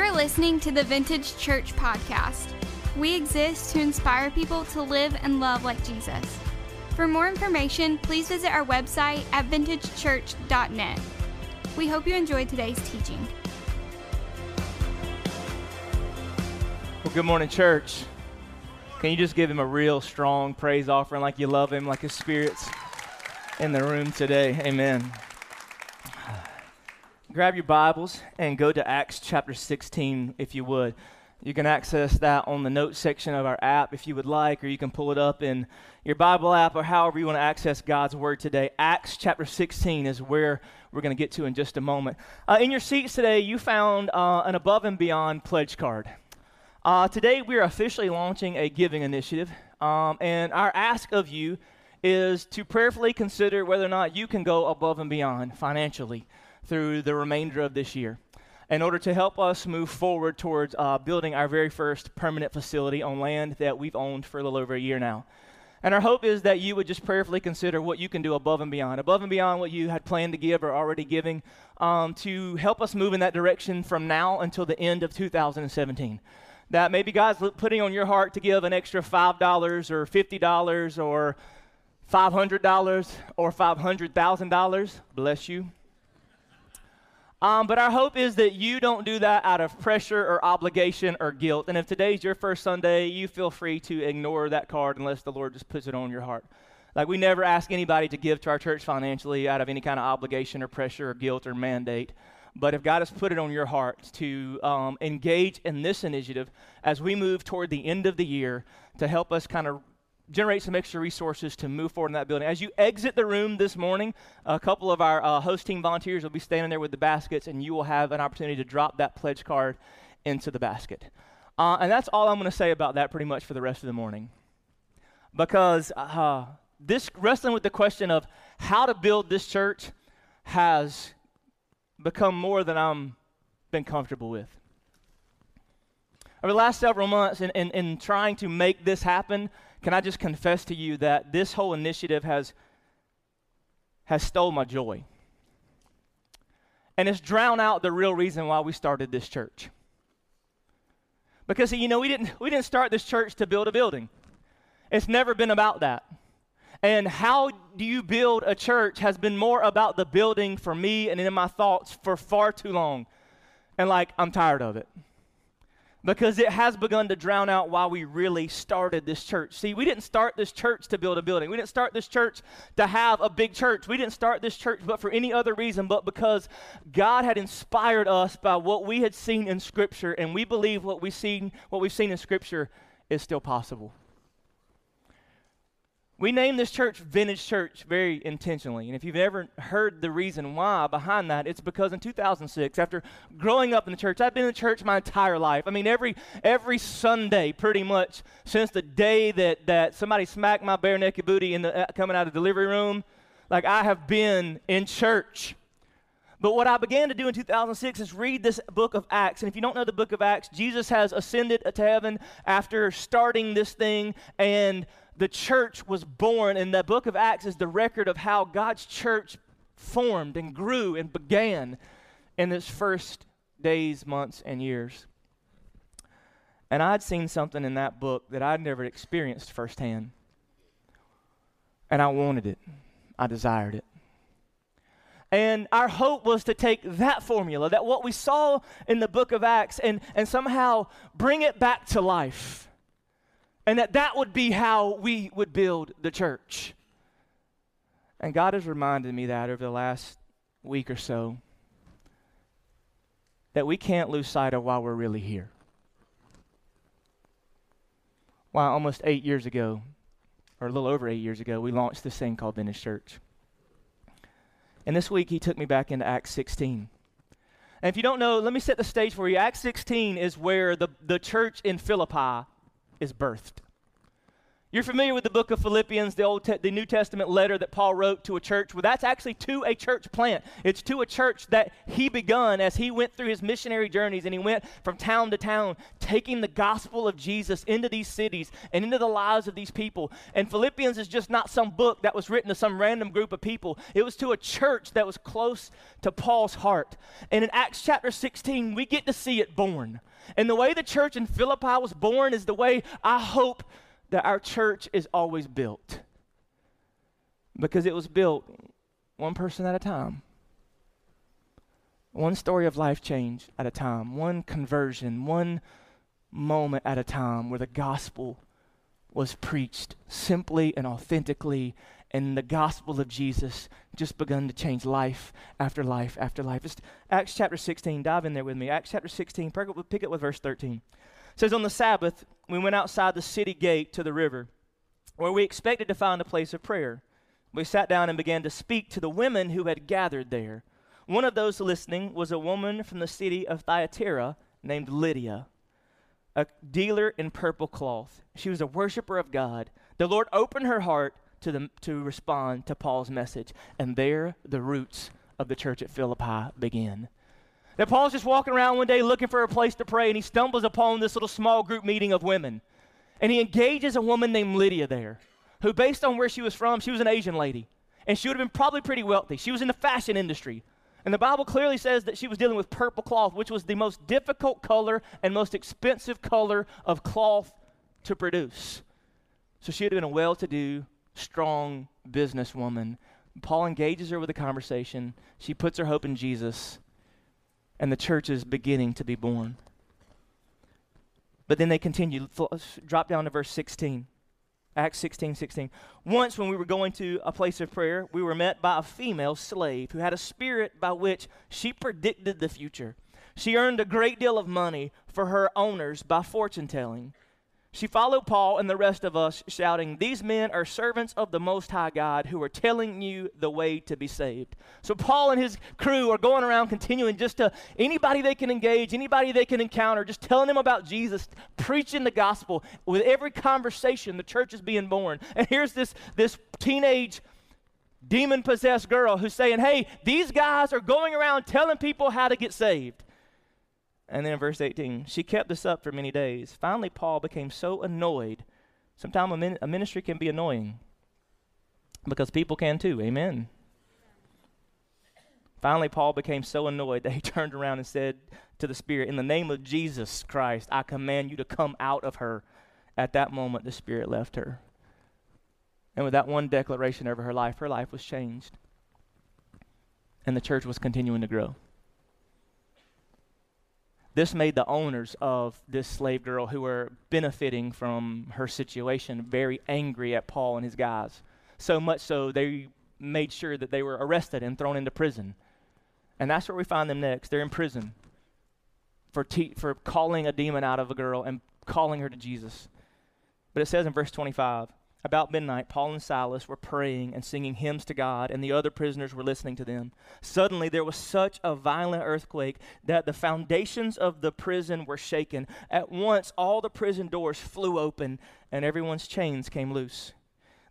are listening to the Vintage Church Podcast. We exist to inspire people to live and love like Jesus. For more information, please visit our website at vintagechurch.net. We hope you enjoyed today's teaching. Well, good morning, church. Can you just give him a real strong praise offering like you love him, like his spirit's in the room today? Amen. Grab your Bibles and go to Acts chapter 16 if you would. You can access that on the notes section of our app if you would like, or you can pull it up in your Bible app or however you want to access God's Word today. Acts chapter 16 is where we're going to get to in just a moment. Uh, in your seats today, you found uh, an above and beyond pledge card. Uh, today, we are officially launching a giving initiative, um, and our ask of you is to prayerfully consider whether or not you can go above and beyond financially through the remainder of this year in order to help us move forward towards uh, building our very first permanent facility on land that we've owned for a little over a year now. And our hope is that you would just prayerfully consider what you can do above and beyond, above and beyond what you had planned to give or already giving, um, to help us move in that direction from now until the end of 2017. That maybe God's putting on your heart to give an extra $5 or $50 or $500 or $500,000. Bless you. Um, but our hope is that you don't do that out of pressure or obligation or guilt. And if today's your first Sunday, you feel free to ignore that card unless the Lord just puts it on your heart. Like, we never ask anybody to give to our church financially out of any kind of obligation or pressure or guilt or mandate. But if God has put it on your heart to um, engage in this initiative as we move toward the end of the year to help us kind of generate some extra resources to move forward in that building. As you exit the room this morning, a couple of our uh, host team volunteers will be standing there with the baskets, and you will have an opportunity to drop that pledge card into the basket. Uh, and that's all I'm going to say about that pretty much for the rest of the morning. Because uh, this wrestling with the question of how to build this church has become more than I'm been comfortable with. Over the last several months, in, in, in trying to make this happen, can I just confess to you that this whole initiative has, has stole my joy? And it's drowned out the real reason why we started this church. Because, you know, we didn't, we didn't start this church to build a building. It's never been about that. And how do you build a church has been more about the building for me and in my thoughts for far too long. And like, I'm tired of it because it has begun to drown out why we really started this church. See, we didn't start this church to build a building. We didn't start this church to have a big church. We didn't start this church but for any other reason but because God had inspired us by what we had seen in scripture and we believe what we seen what we've seen in scripture is still possible. We named this church Vintage Church very intentionally. And if you've ever heard the reason why behind that, it's because in 2006, after growing up in the church, I've been in the church my entire life. I mean, every, every Sunday, pretty much, since the day that, that somebody smacked my bare naked booty in the, uh, coming out of the delivery room, like I have been in church. But what I began to do in 2006 is read this book of Acts. And if you don't know the book of Acts, Jesus has ascended to heaven after starting this thing, and the church was born, and the book of Acts is the record of how God's church formed and grew and began in its first days, months, and years. And I'd seen something in that book that I'd never experienced firsthand. And I wanted it, I desired it. And our hope was to take that formula, that what we saw in the book of Acts, and, and somehow bring it back to life and that that would be how we would build the church. And God has reminded me that over the last week or so that we can't lose sight of why we're really here. Why almost eight years ago, or a little over eight years ago, we launched this thing called Vintage Church. And this week he took me back into Acts 16. And if you don't know, let me set the stage for you. Acts 16 is where the, the church in Philippi is birthed. You're familiar with the book of Philippians, the Old Te- the New Testament letter that Paul wrote to a church. Well, that's actually to a church plant. It's to a church that he begun as he went through his missionary journeys and he went from town to town, taking the gospel of Jesus into these cities and into the lives of these people. And Philippians is just not some book that was written to some random group of people. It was to a church that was close to Paul's heart. And in Acts chapter 16, we get to see it born. And the way the church in Philippi was born is the way I hope that our church is always built. Because it was built one person at a time, one story of life change at a time, one conversion, one moment at a time where the gospel was preached simply and authentically and the gospel of Jesus just begun to change life after life after life. It's Acts chapter 16, dive in there with me. Acts chapter 16, pick up, with verse 13 says, On the Sabbath, we went outside the city gate to the river, where we expected to find a place of prayer. We sat down and began to speak to the women who had gathered there. One of those listening was a woman from the city of Thyatira named Lydia, a dealer in purple cloth. She was a worshiper of God. The Lord opened her heart to, the, to respond to Paul's message, and there the roots of the church at Philippi began. That Paul's just walking around one day looking for a place to pray, and he stumbles upon this little small group meeting of women. And he engages a woman named Lydia there, who, based on where she was from, she was an Asian lady. And she would have been probably pretty wealthy. She was in the fashion industry. And the Bible clearly says that she was dealing with purple cloth, which was the most difficult color and most expensive color of cloth to produce. So she had been a well to do, strong businesswoman. Paul engages her with a conversation. She puts her hope in Jesus and the church is beginning to be born. But then they continue. Uh, drop down to verse 16. Acts 16, 16. Once, when we were going to a place of prayer, we were met by a female slave who had a spirit by which she predicted the future. She earned a great deal of money for her owners by fortune telling. She followed Paul and the rest of us, shouting, These men are servants of the Most High God who are telling you the way to be saved. So Paul and his crew are going around continuing just to anybody they can engage, anybody they can encounter, just telling them about Jesus, preaching the gospel. With every conversation, the church is being born. And here's this, this teenage demon possessed girl who's saying, Hey, these guys are going around telling people how to get saved. And then in verse 18, she kept this up for many days. Finally, Paul became so annoyed. Sometimes a, min- a ministry can be annoying because people can too. Amen. Finally, Paul became so annoyed that he turned around and said to the Spirit, In the name of Jesus Christ, I command you to come out of her. At that moment, the Spirit left her. And with that one declaration over her life, her life was changed. And the church was continuing to grow. This made the owners of this slave girl who were benefiting from her situation very angry at Paul and his guys. So much so they made sure that they were arrested and thrown into prison. And that's where we find them next. They're in prison for, te- for calling a demon out of a girl and calling her to Jesus. But it says in verse 25 about midnight, Paul and Silas were praying and singing hymns to God, and the other prisoners were listening to them. Suddenly, there was such a violent earthquake that the foundations of the prison were shaken. At once, all the prison doors flew open, and everyone's chains came loose.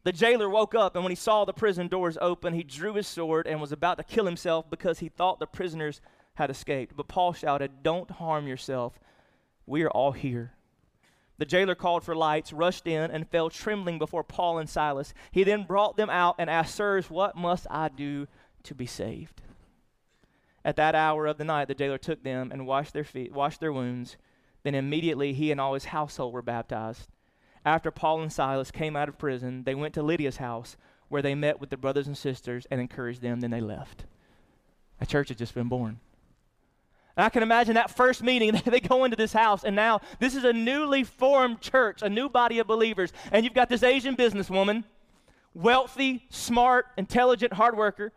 The jailer woke up, and when he saw the prison doors open, he drew his sword and was about to kill himself because he thought the prisoners had escaped. But Paul shouted, Don't harm yourself. We are all here. The jailer called for lights, rushed in, and fell trembling before Paul and Silas. He then brought them out and asked, Sirs, what must I do to be saved? At that hour of the night, the jailer took them and washed their feet, washed their wounds. Then immediately he and all his household were baptized. After Paul and Silas came out of prison, they went to Lydia's house, where they met with the brothers and sisters and encouraged them. Then they left. A church had just been born. And I can imagine that first meeting, they go into this house, and now this is a newly formed church, a new body of believers. And you've got this Asian businesswoman, wealthy, smart, intelligent, hard worker.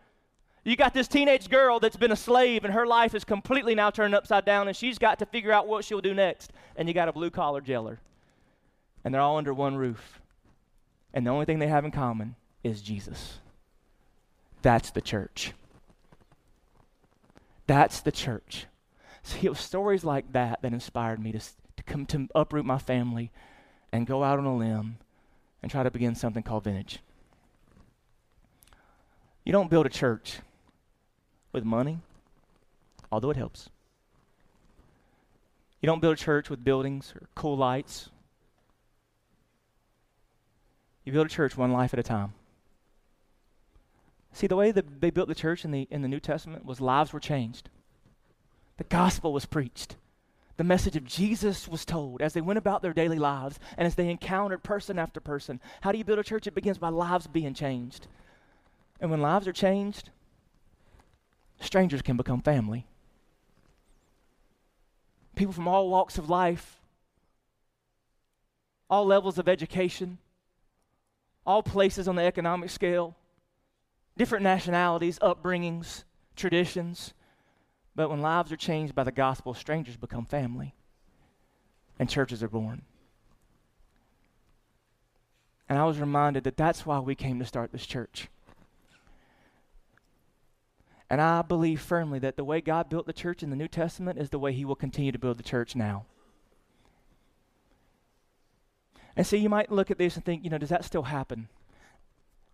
You got this teenage girl that's been a slave, and her life is completely now turned upside down, and she's got to figure out what she'll do next. And you got a blue collar jailer. And they're all under one roof. And the only thing they have in common is Jesus. That's the church. That's the church. See, it was stories like that that inspired me to, to come to uproot my family and go out on a limb and try to begin something called Vintage. You don't build a church with money, although it helps. You don't build a church with buildings or cool lights. You build a church one life at a time. See, the way that they built the church in the, in the New Testament was lives were changed. The gospel was preached. The message of Jesus was told as they went about their daily lives and as they encountered person after person. How do you build a church? It begins by lives being changed. And when lives are changed, strangers can become family. People from all walks of life, all levels of education, all places on the economic scale, different nationalities, upbringings, traditions. But when lives are changed by the gospel, strangers become family and churches are born. And I was reminded that that's why we came to start this church. And I believe firmly that the way God built the church in the New Testament is the way He will continue to build the church now. And so you might look at this and think, you know, does that still happen?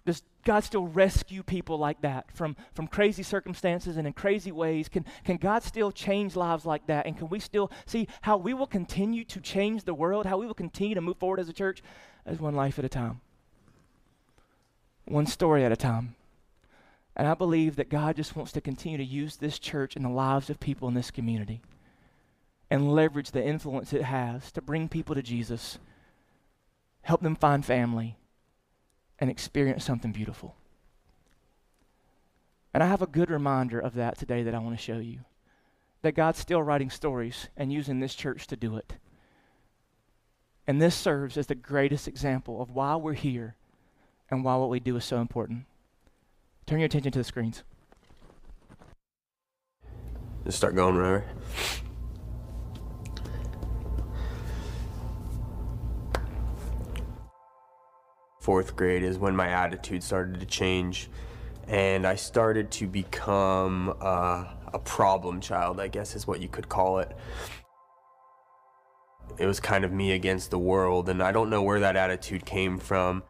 Does God still rescue people like that from, from crazy circumstances and in crazy ways? Can, can God still change lives like that? And can we still see how we will continue to change the world, how we will continue to move forward as a church as one life at a time, one story at a time? And I believe that God just wants to continue to use this church in the lives of people in this community and leverage the influence it has to bring people to Jesus, help them find family, and experience something beautiful. And I have a good reminder of that today that I want to show you. That God's still writing stories and using this church to do it. And this serves as the greatest example of why we're here and why what we do is so important. Turn your attention to the screens. Just start going whenever. Fourth grade is when my attitude started to change, and I started to become uh, a problem child, I guess is what you could call it. It was kind of me against the world, and I don't know where that attitude came from.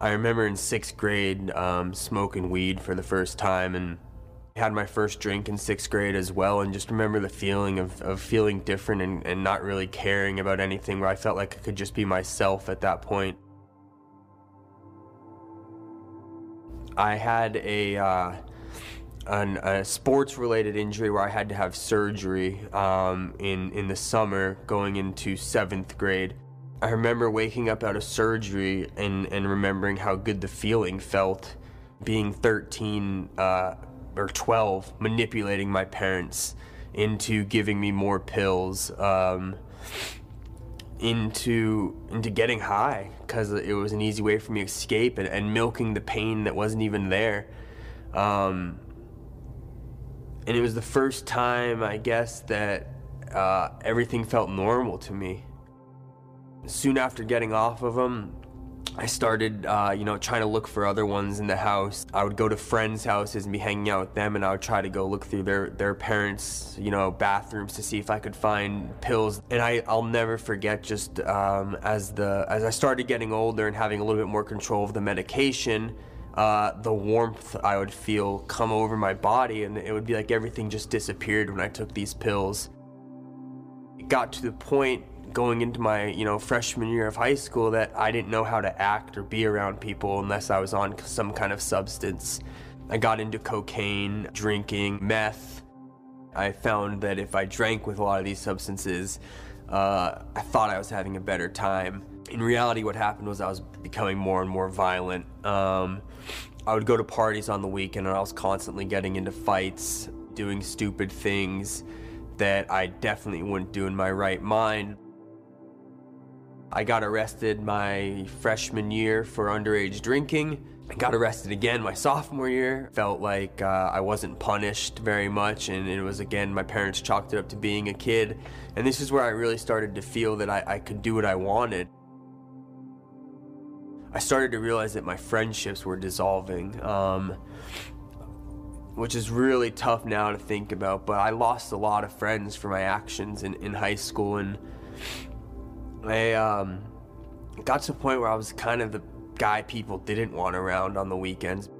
I remember in sixth grade um, smoking weed for the first time and had my first drink in sixth grade as well and just remember the feeling of, of feeling different and, and not really caring about anything where I felt like I could just be myself at that point. I had a, uh, an, a sports related injury where I had to have surgery um, in, in the summer going into seventh grade. I remember waking up out of surgery and, and remembering how good the feeling felt being 13 uh, or 12, manipulating my parents into giving me more pills, um, into into getting high because it was an easy way for me to escape and, and milking the pain that wasn't even there. Um, and it was the first time, I guess, that uh, everything felt normal to me soon after getting off of them, I started, uh, you know, trying to look for other ones in the house. I would go to friends' houses and be hanging out with them, and I would try to go look through their their parents', you know, bathrooms to see if I could find pills. And I I'll never forget just um, as the as I started getting older and having a little bit more control of the medication. Uh, the warmth I would feel come over my body, and it would be like everything just disappeared when I took these pills. It got to the point going into my you know freshman year of high school that I didn't know how to act or be around people unless I was on some kind of substance. I got into cocaine, drinking, meth. I found that if I drank with a lot of these substances, uh, I thought I was having a better time. In reality, what happened was I was becoming more and more violent. Um, I would go to parties on the weekend and I was constantly getting into fights, doing stupid things that I definitely wouldn't do in my right mind. I got arrested my freshman year for underage drinking. I got arrested again my sophomore year. Felt like uh, I wasn't punished very much, and it was again, my parents chalked it up to being a kid. And this is where I really started to feel that I, I could do what I wanted. I started to realize that my friendships were dissolving, um, which is really tough now to think about. But I lost a lot of friends for my actions in, in high school, and I um, got to the point where I was kind of the guy people didn't want around on the weekends.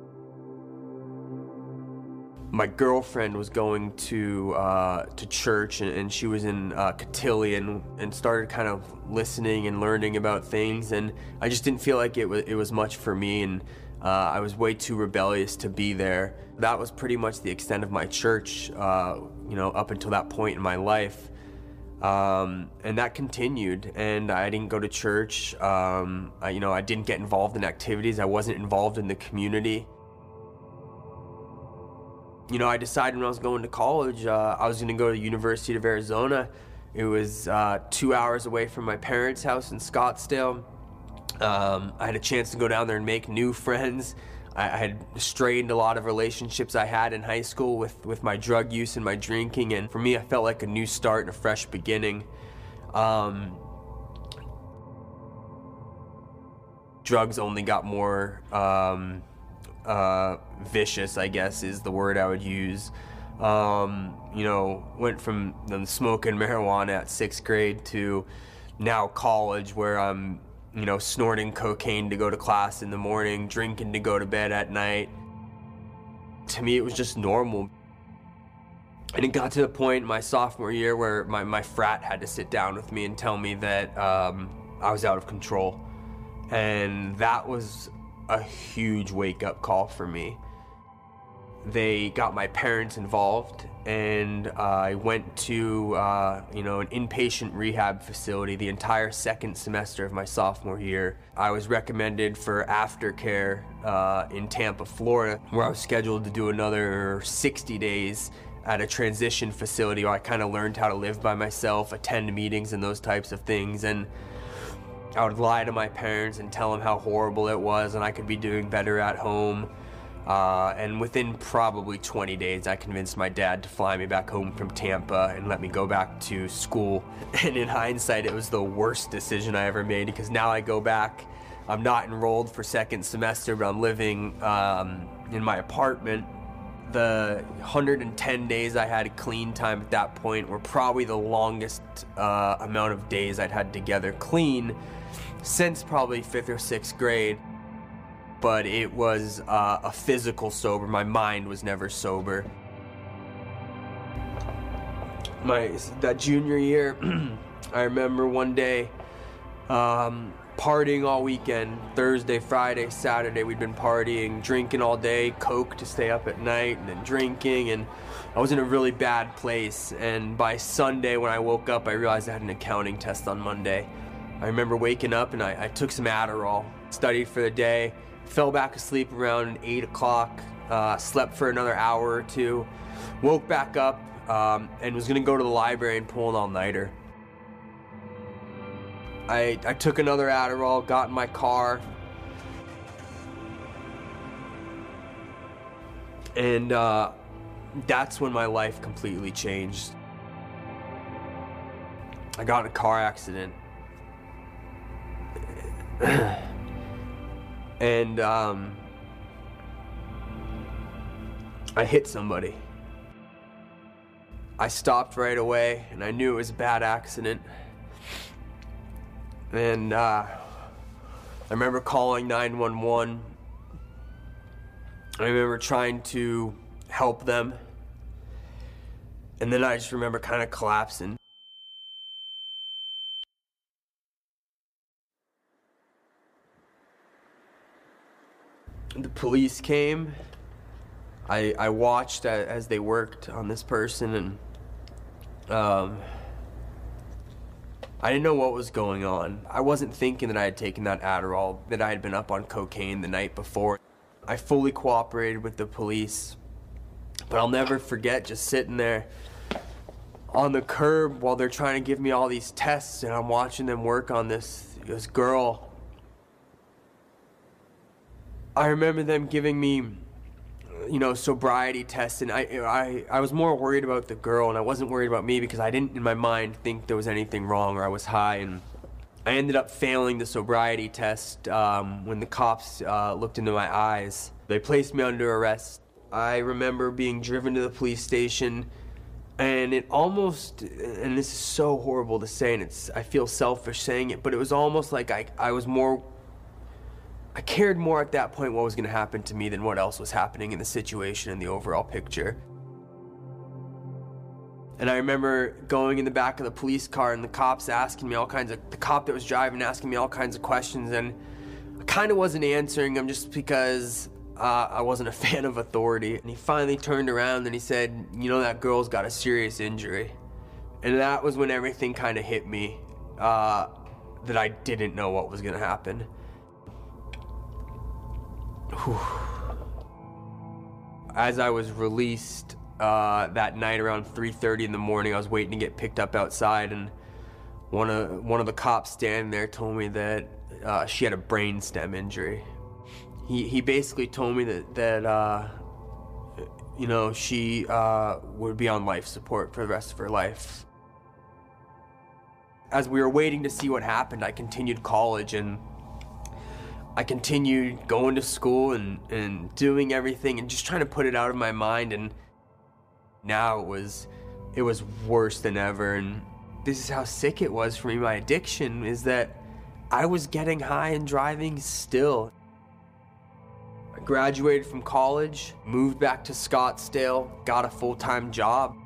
My girlfriend was going to uh, to church and, and, she was in uh, Cotillion and started kind of listening and learning about things and I just didn't feel like it was it was much for me and uh, I was way too rebellious to be there. That was pretty much the extent of my church, uh, you know, up until that point in my life. Um, and that continued and i didn't go to church. Um, I, you know i didn't get involved in activities. I wasn't involved in the community. You know i decided when i was going to college uh, i was going to go to the university of arizona. It was uh, two hours away from my parents house in scottsdale. Um, i had a chance to go down there and make new friends I, had strained a lot of relationships I had in high school with, with my drug use and my drinking, and for me, I felt like a new start and a fresh beginning. Um, drugs only got more um, uh, vicious, I guess is the word I would use. Um, you know, went from smoking marijuana at sixth grade to now college, where I'm you know, snorting cocaine to go to class in the morning, drinking to go to bed at night. To me, it was just normal. And it got to the point in my sophomore year where my, my frat had to sit down with me and tell me that um, I was out of control. And that was a huge wake up call for me. They got my parents involved and uh, I went to uh, you know an inpatient rehab facility the entire second semester of my sophomore year. I was recommended for aftercare uh, in Tampa, Florida, where I was scheduled to do another 60 days at a transition facility where I kind of learned how to live by myself, attend meetings, and those types of things. And I would lie to my parents and tell them how horrible it was, and I could be doing better at home. Uh, and within probably 20 days, I convinced my dad to fly me back home from Tampa and let me go back to school. And in hindsight, it was the worst decision I ever made because now I go back. I'm not enrolled for second semester, but I'm living um, in my apartment. The 110 days I had clean time at that point were probably the longest uh, amount of days I'd had together clean since probably fifth or sixth grade but it was uh, a physical sober. My mind was never sober. My that junior year, I remember one day um, partying all weekend. Thursday, Friday, Saturday, we'd been partying, drinking all day, coke to stay up at night, and then drinking. And I was in a really bad place. And by Sunday, when I woke up, I realized I had an accounting test on Monday. I remember waking up and I, I took some Adderall, studied for the day, fell back asleep around 8 o'clock, uh, slept for another hour or two, woke back up, um, and was to go to the library and pull an all nighter. I, I took another Adderall, got in my car, and uh, that's when my life completely changed. I got in a car accident. and um, I hit somebody. I stopped right away, and I knew it was a bad accident. And uh, I remember calling 911. I remember trying to help them. And then I just remember kind of collapsing. The police came. I I watched as they worked on this person, and um, I didn't know what was going on. I wasn't thinking that I had taken that Adderall, that I had been up on cocaine the night before. I fully cooperated with the police, but I'll never forget just sitting there on the curb while they're trying to give me all these tests, and I'm watching them work on this this girl I remember them giving me, you know, sobriety tests, and I, I, I was more worried about the girl, and I wasn't worried about me because I didn't, in my mind, think there was anything wrong or I was high, and I ended up failing the sobriety test um, when the cops uh, looked into my eyes. They placed me under arrest. I remember being driven to the police station and it almost and this is so horrible to say and it's i feel selfish saying it but it was almost like i, I was more i cared more at that point what was going to happen to me than what else was happening in the situation and the overall picture and i remember going in the back of the police car and the cops asking me all kinds of the cop that was driving asking me all kinds of questions and i kind of wasn't answering them just because uh, I wasn't a fan of authority. And he finally turned around and he said, You know, that girl's got a serious injury. And that was when everything kind of hit me uh, that I didn't know what was going to happen. As I was released uh, that night around 3:30 in the morning, I was waiting to get picked up outside, and one of one of the cops standing there told me that uh, she had a brain stem injury he, he basically told me that that uh, you know she uh, would be on life support for the rest of her life. As we were waiting to see what happened, I continued college and I continued going to school and, and doing everything and just trying to put it out of my mind and now it was it was worse than ever and this is how sick it was for me my addiction is that I was getting high and driving still I graduated from college, moved back to Scottsdale, got a full-time job.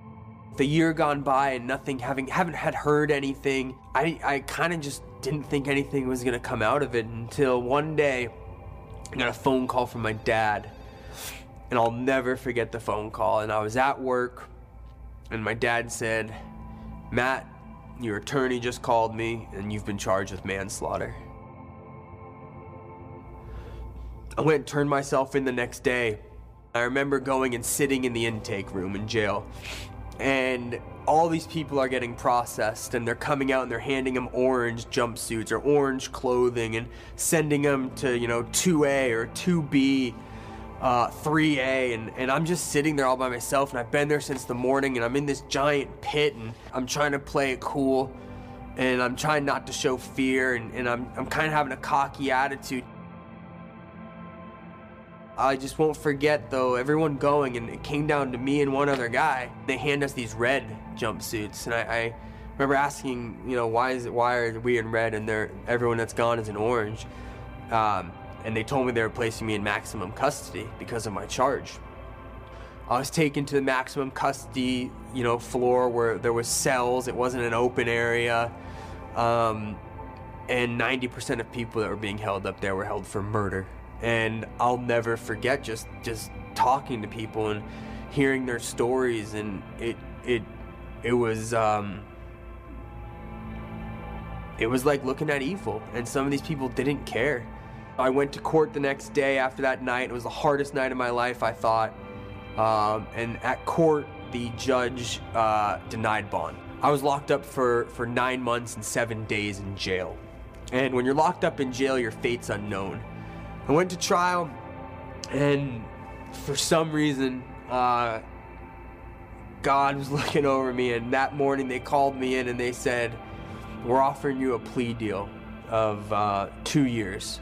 The year gone by and nothing having haven't had heard anything. I I kind of just didn't think anything was to come out of it until one day I got a phone call from my dad. And I'll never forget the phone call and I was at work and my dad said, "Matt, your attorney just called me and you've been charged with manslaughter." I went and turned myself in the next day. I remember going and sitting in the intake room in jail. And all these people are getting processed and they're coming out and they're handing them orange jumpsuits or orange clothing and sending them to, you know, 2A or 2B, uh, 3A. And, and I'm just sitting there all by myself and I've been there since the morning and I'm in this giant pit and I'm trying to play it cool and I'm trying not to show fear and, and I'm, I'm kind of having a cocky attitude. I just won't forget though, everyone going, and it came down to me and one other guy. They hand us these red jumpsuits, and I, I remember asking, you know, why is it, why are we in red and they're, everyone that's gone is in orange? Um, and they told me they were placing me in maximum custody because of my charge. I was taken to the maximum custody, you know, floor where there was cells. It wasn't an open area. Um, and 90% of people that were being held up there were held for murder and I'll never forget just just talking to people and hearing their stories. And it it it was um it was like looking at evil. And some of these people didn't care. I went to court the next day after that night. It was the hardest night of my life i thought. Um, and at court the judge uh, denied bond. I was locked up for for nine months and seven days in jail. And when you're locked up in jail your fate's unknown I went to trial, and for some reason, uh, God was looking over me, and that morning they called me in and they said, We're offering you a plea deal of uh, two years,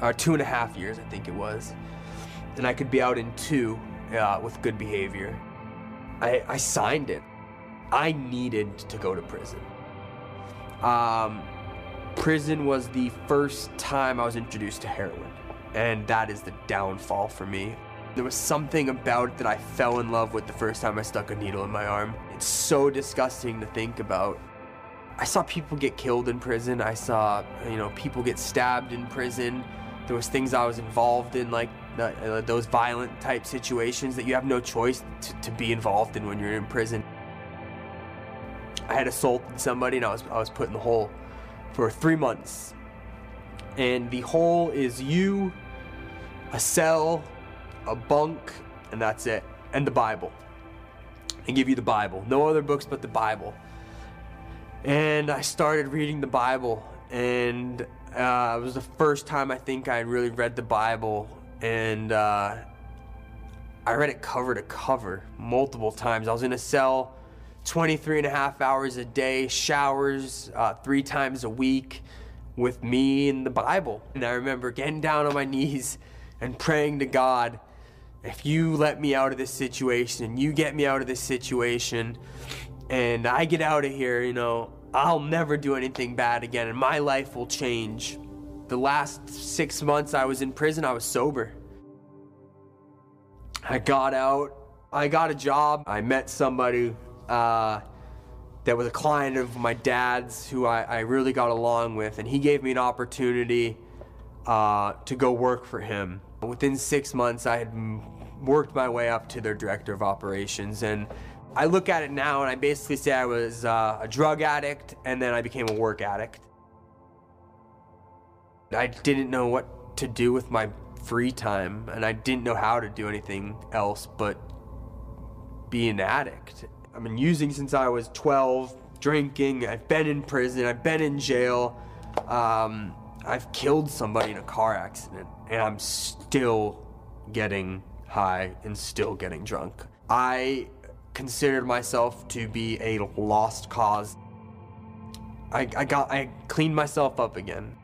or two and a half years, I think it was. And I could be out in two uh, with good behavior. I, I signed it. I needed to go to prison. Um, prison was the first time I was introduced to heroin, and that is the downfall for me. There was something about it that I fell in love with the first time I stuck a needle in my arm. It's so disgusting to think about. I saw people get killed in prison. I saw, you know, people get stabbed in prison. There was things I was involved in, like uh, those violent type situations that you have no choice to, to be involved in when you're in prison. I had assaulted somebody and I was I was put in the hole for three months. And the hole is you, a cell, a bunk, and that's it. And the Bible. And give you the Bible. No other books but the Bible. And I started reading the Bible, and uh, it was the first time I think I really read the Bible, and uh, I read it cover to cover multiple times. I was in a cell 23 and a half hours a day, showers uh, three times a week with me and the Bible. And I remember getting down on my knees and praying to God if you let me out of this situation and you get me out of this situation and I get out of here, you know, I'll never do anything bad again and my life will change. The last six months I was in prison, I was sober. I got out, I got a job, I met somebody uh, that was a client of my dad's who I, I really got along with, and he gave me an opportunity uh, to go work for him. Within six months, I had worked my way up to their director of operations, and I look at it now and I basically say I was uh, a drug addict and then I became a work addict. I didn't know what to do with my free time, and I didn't know how to do anything else but be an addict. I've been using since I was 12, drinking, I've been in prison, I've been in jail. Um, I've killed somebody in a car accident, and I'm still getting high and still getting drunk. I considered myself to be a lost cause. I, I got I cleaned myself up again.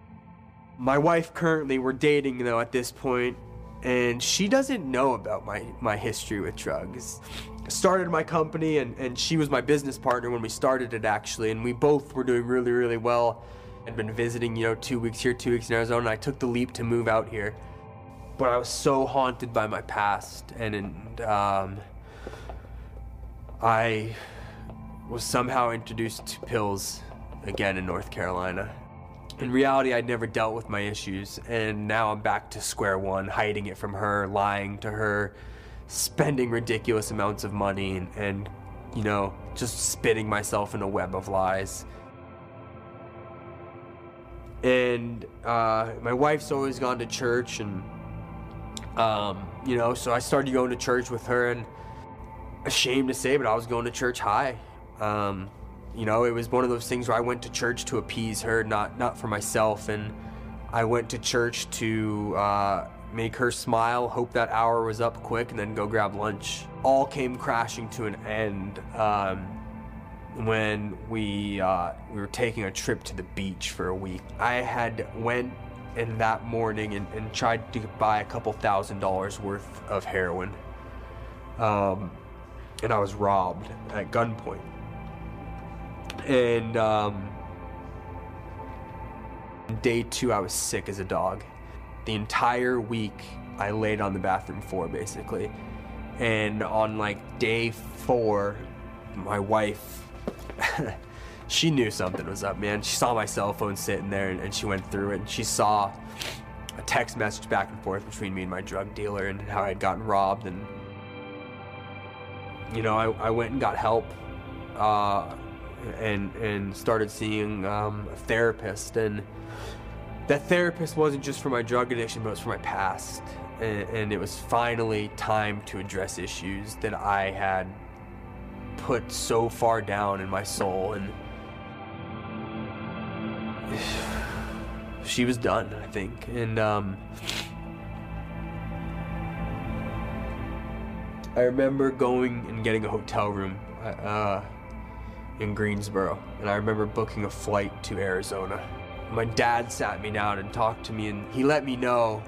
My wife currently we're dating though at this point and she doesn't know about my, my history with drugs. Started my company and, and she was my business partner when we started it actually and we both were doing really really well I'd been visiting, you know, two weeks here, two weeks in Arizona, and I took the leap to move out here. But I was so haunted by my past, and, and um, I was somehow introduced to pills again in North Carolina. In reality, I'd never dealt with my issues, and now I'm back to square one, hiding it from her, lying to her, spending ridiculous amounts of money, and, and you know, just spitting myself in a web of lies. And uh, my wife's always gone to church and um, you know so i started going to church with her and ashamed to say but i was going to church high. Um, you know it was one of those things where i went to church to appease her not not for myself. And i went to church to uh, make her smile hope that hour was up quick and then go grab lunch all came crashing to an end um, when we uh, we were taking a trip to the beach for a week. I had went in that morning and, and tried to buy a couple thousand dollars worth of heroin, um, and I was robbed at gunpoint. And um, day two, I was sick as a dog. The entire week, I laid on the bathroom floor basically. And on like day four, my wife she knew something was up, man. She saw my cell phone sitting there and, and, she went through it and she saw a text message back and forth between me and my drug dealer and how I had gotten robbed. And, you know, I, I went and got help uh, and, and started seeing um, a therapist. And that therapist wasn't just for my drug addiction, but it was for my past. And, and it was finally time to address issues that I had put so far down in my soul. And she was done i think. And um, i remember going and getting a hotel room uh, in greensboro. And i remember booking a flight to arizona my dad sat me down and talked to me and he let me know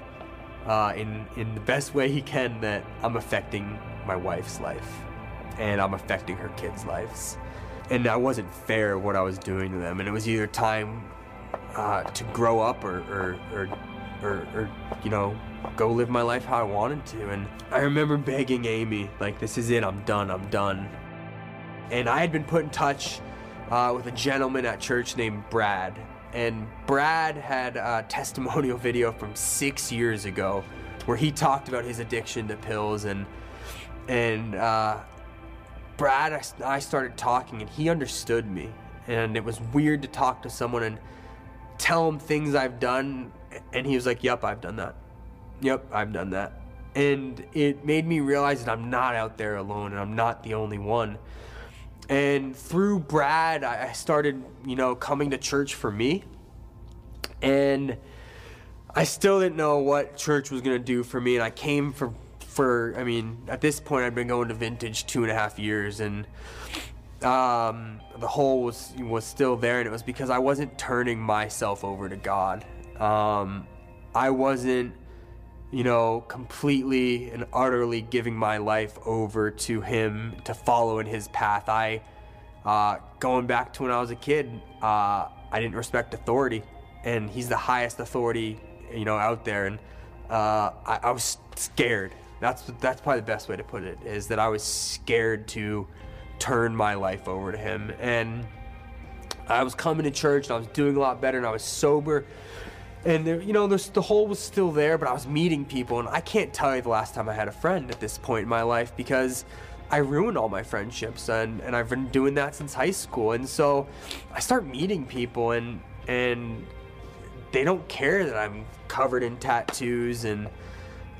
uh, in, in the best way he can that i'm affecting my wife's life and I'm affecting her kids' lives. And I wasn't fair what I was doing to them, and it was either time uh, to grow up or, or, or, or, or, you know, go live my life how I wanted to. And I remember begging Amy, like, this is it, I'm done, I'm done. And I had been put in touch uh, with a gentleman at church named Brad. And Brad had a testimonial video from six years ago where he talked about his addiction to pills and and uh, Brad, I, I started talking and he understood me. And it was weird to talk to someone and tell him things I've done. And he was like, Yep, I've done that. Yep, I've done that. And it made me realize that I'm not out there alone and I'm not the only one. And through Brad, I started, you know, coming to church for me. And I still didn't know what church was going to do for me. And I came for for I mean, at this point I'd been going to vintage two and a half years and um, the hole was was still there and it was because I wasn't turning myself over to God. Um, I wasn't you know, completely and utterly giving my life over to Him to follow in His path. I, uh, going back to when I was a kid, uh, I didn't respect authority, and He's the highest authority, you know, out there, and uh, I, I was scared. That's that's probably the best way to put it. Is that I was scared to turn my life over to Him, and I was coming to church, and I was doing a lot better, and I was sober and there, you know, the hole was still there, but I was meeting people, and I can't tell you the last time I had a friend at this point in my life because I ruined all my friendships, and, and I've been doing that since high school. And so I start meeting people, and and they don't care that I'm covered in tattoos and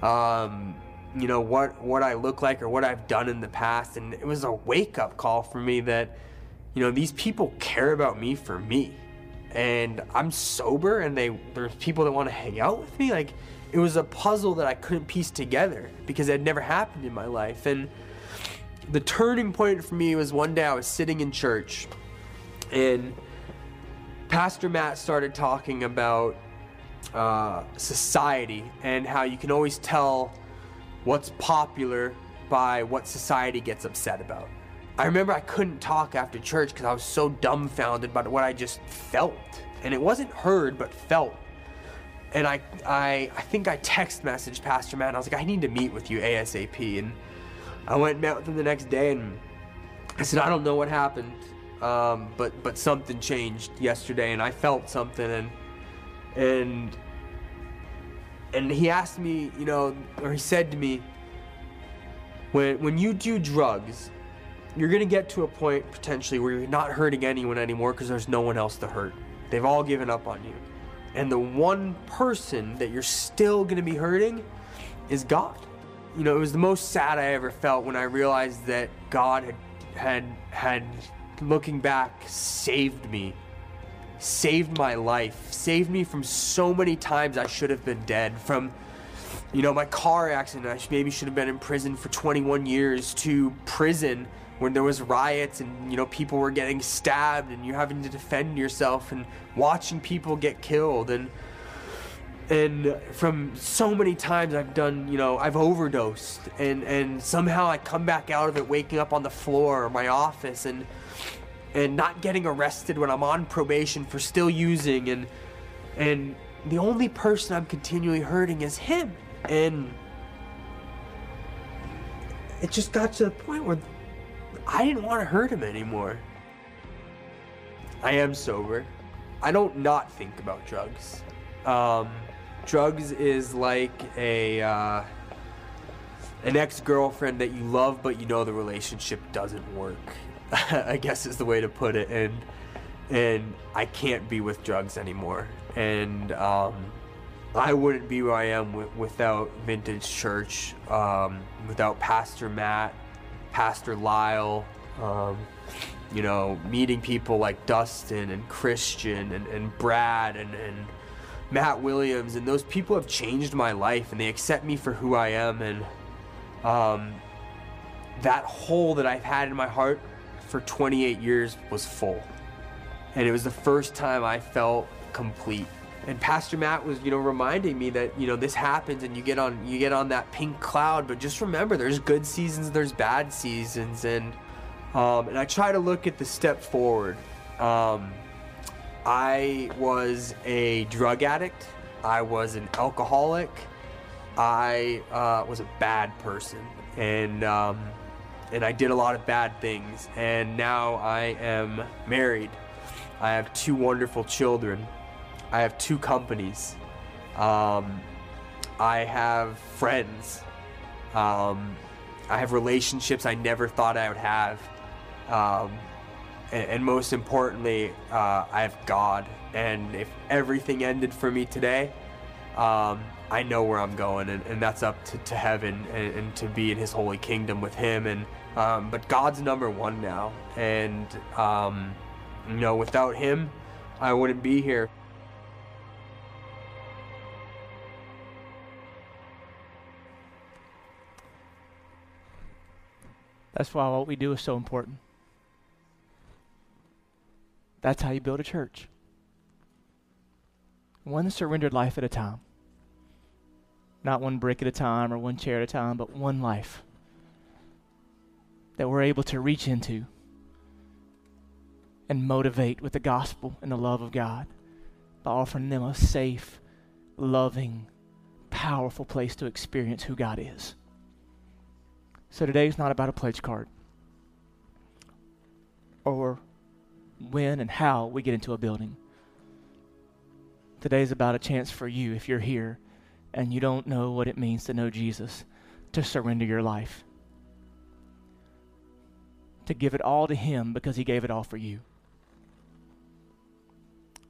um, you know what what I look like or what I've done in the past. And it was a wake up call for me that you know these people care about me for me and I'm sober and they there's people that want to hang out with me like it was a puzzle that I couldn't piece together because it had never happened in my life and the turning point for me was one day I was sitting in church and Pastor Matt started talking about uh, society and how you can always tell what's popular by what society gets upset about. I remember I couldn't talk after church because I was so dumbfounded by what I just felt. And it wasn't heard, but felt. And I, I, I think I text messaged Pastor Matt and I was like, I need to meet with you ASAP. And I went and met with him the next day and I said, I don't know what happened, um, but but something changed yesterday and I felt something and and and he asked me, you know, or he said to me, when when you do drugs, you're going to get to a point potentially where you're not hurting anyone anymore because there's no one else to hurt. They've all given up on you. And the one person that you're still going to be hurting is God. You know, it was the most sad I ever felt when I realized that God had had had looking back saved me. Saved my life. Saved me from so many times I should have been dead from you know, my car accident, I maybe should have been in prison for 21 years to prison when there was riots and you know people were getting stabbed and you're having to defend yourself and watching people get killed and and from so many times I've done, you know, I've overdosed and and somehow I come back out of it waking up on the floor of my office and and not getting arrested when I'm on probation for still using and and the only person I'm continually hurting is him. And it just got to the point where I didn't want to hurt him anymore. I am sober. I don't not think about drugs. Um, drugs is like a uh, an ex-girlfriend that you love, but you know the relationship doesn't work. I guess is the way to put it, and and I can't be with drugs anymore, and um, I wouldn't be where I am without Vintage Church, um, without Pastor Matt, Pastor Lyle, um, you know, meeting people like Dustin and Christian and, and Brad and, and Matt Williams, and those people have changed my life and they accept me for who I am. And um, that hole that I've had in my heart for 28 years was full. And it was the first time I felt complete and Pastor Matt was, you know, reminding me that you know this happens and you get on you get on that pink cloud, but just remember there's good seasons, there's bad seasons, and um, and I try to look at the step forward. Um, I was a drug addict. I was an alcoholic. I uh, was a bad person, and um, and I did a lot of bad things. And now I am married. I have two wonderful children. I have two companies. Um, I have friends. Um, I have relationships I never thought I would have. Um, and, and, most importantly, uh, I have God. And if everything ended for me today, um, I know where I'm going, and, and that's up to, to heaven and, and, to be in His holy kingdom with Him. And um, but God's number one now, and um, you know, without Him, I wouldn't be here. That's why what we do is so important. That's how you build a church. One surrendered life at a time. Not one brick at a time or one chair at a time, but one life that we're able to reach into and motivate with the gospel and the love of God by offering them a safe, loving, powerful place to experience who God is. So today is not about a pledge card or when and how we get into a building. Today is about a chance for you, if you're here and you don't know what it means to know Jesus, to surrender your life, to give it all to Him because He gave it all for you.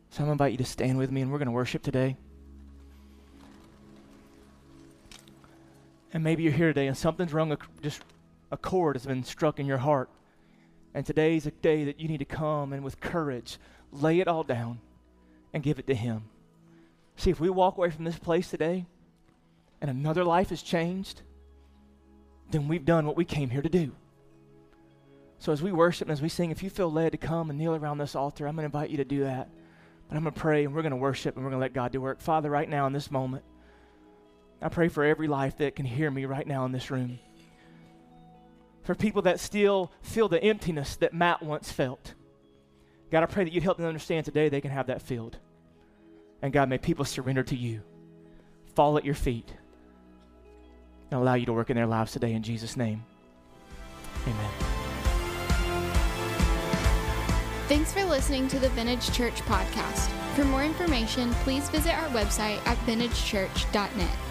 So I'm going to invite you to stand with me and we're going to worship today. And maybe you're here today and something's wrong, just a chord has been struck in your heart. And today's a day that you need to come and with courage lay it all down and give it to Him. See, if we walk away from this place today and another life has changed, then we've done what we came here to do. So as we worship and as we sing, if you feel led to come and kneel around this altar, I'm going to invite you to do that. But I'm going to pray and we're going to worship and we're going to let God do work. Father, right now in this moment, I pray for every life that can hear me right now in this room. For people that still feel the emptiness that Matt once felt. God, I pray that you'd help them understand today they can have that filled. And God, may people surrender to you, fall at your feet, and allow you to work in their lives today in Jesus' name. Amen. Thanks for listening to the Vintage Church podcast. For more information, please visit our website at vintagechurch.net.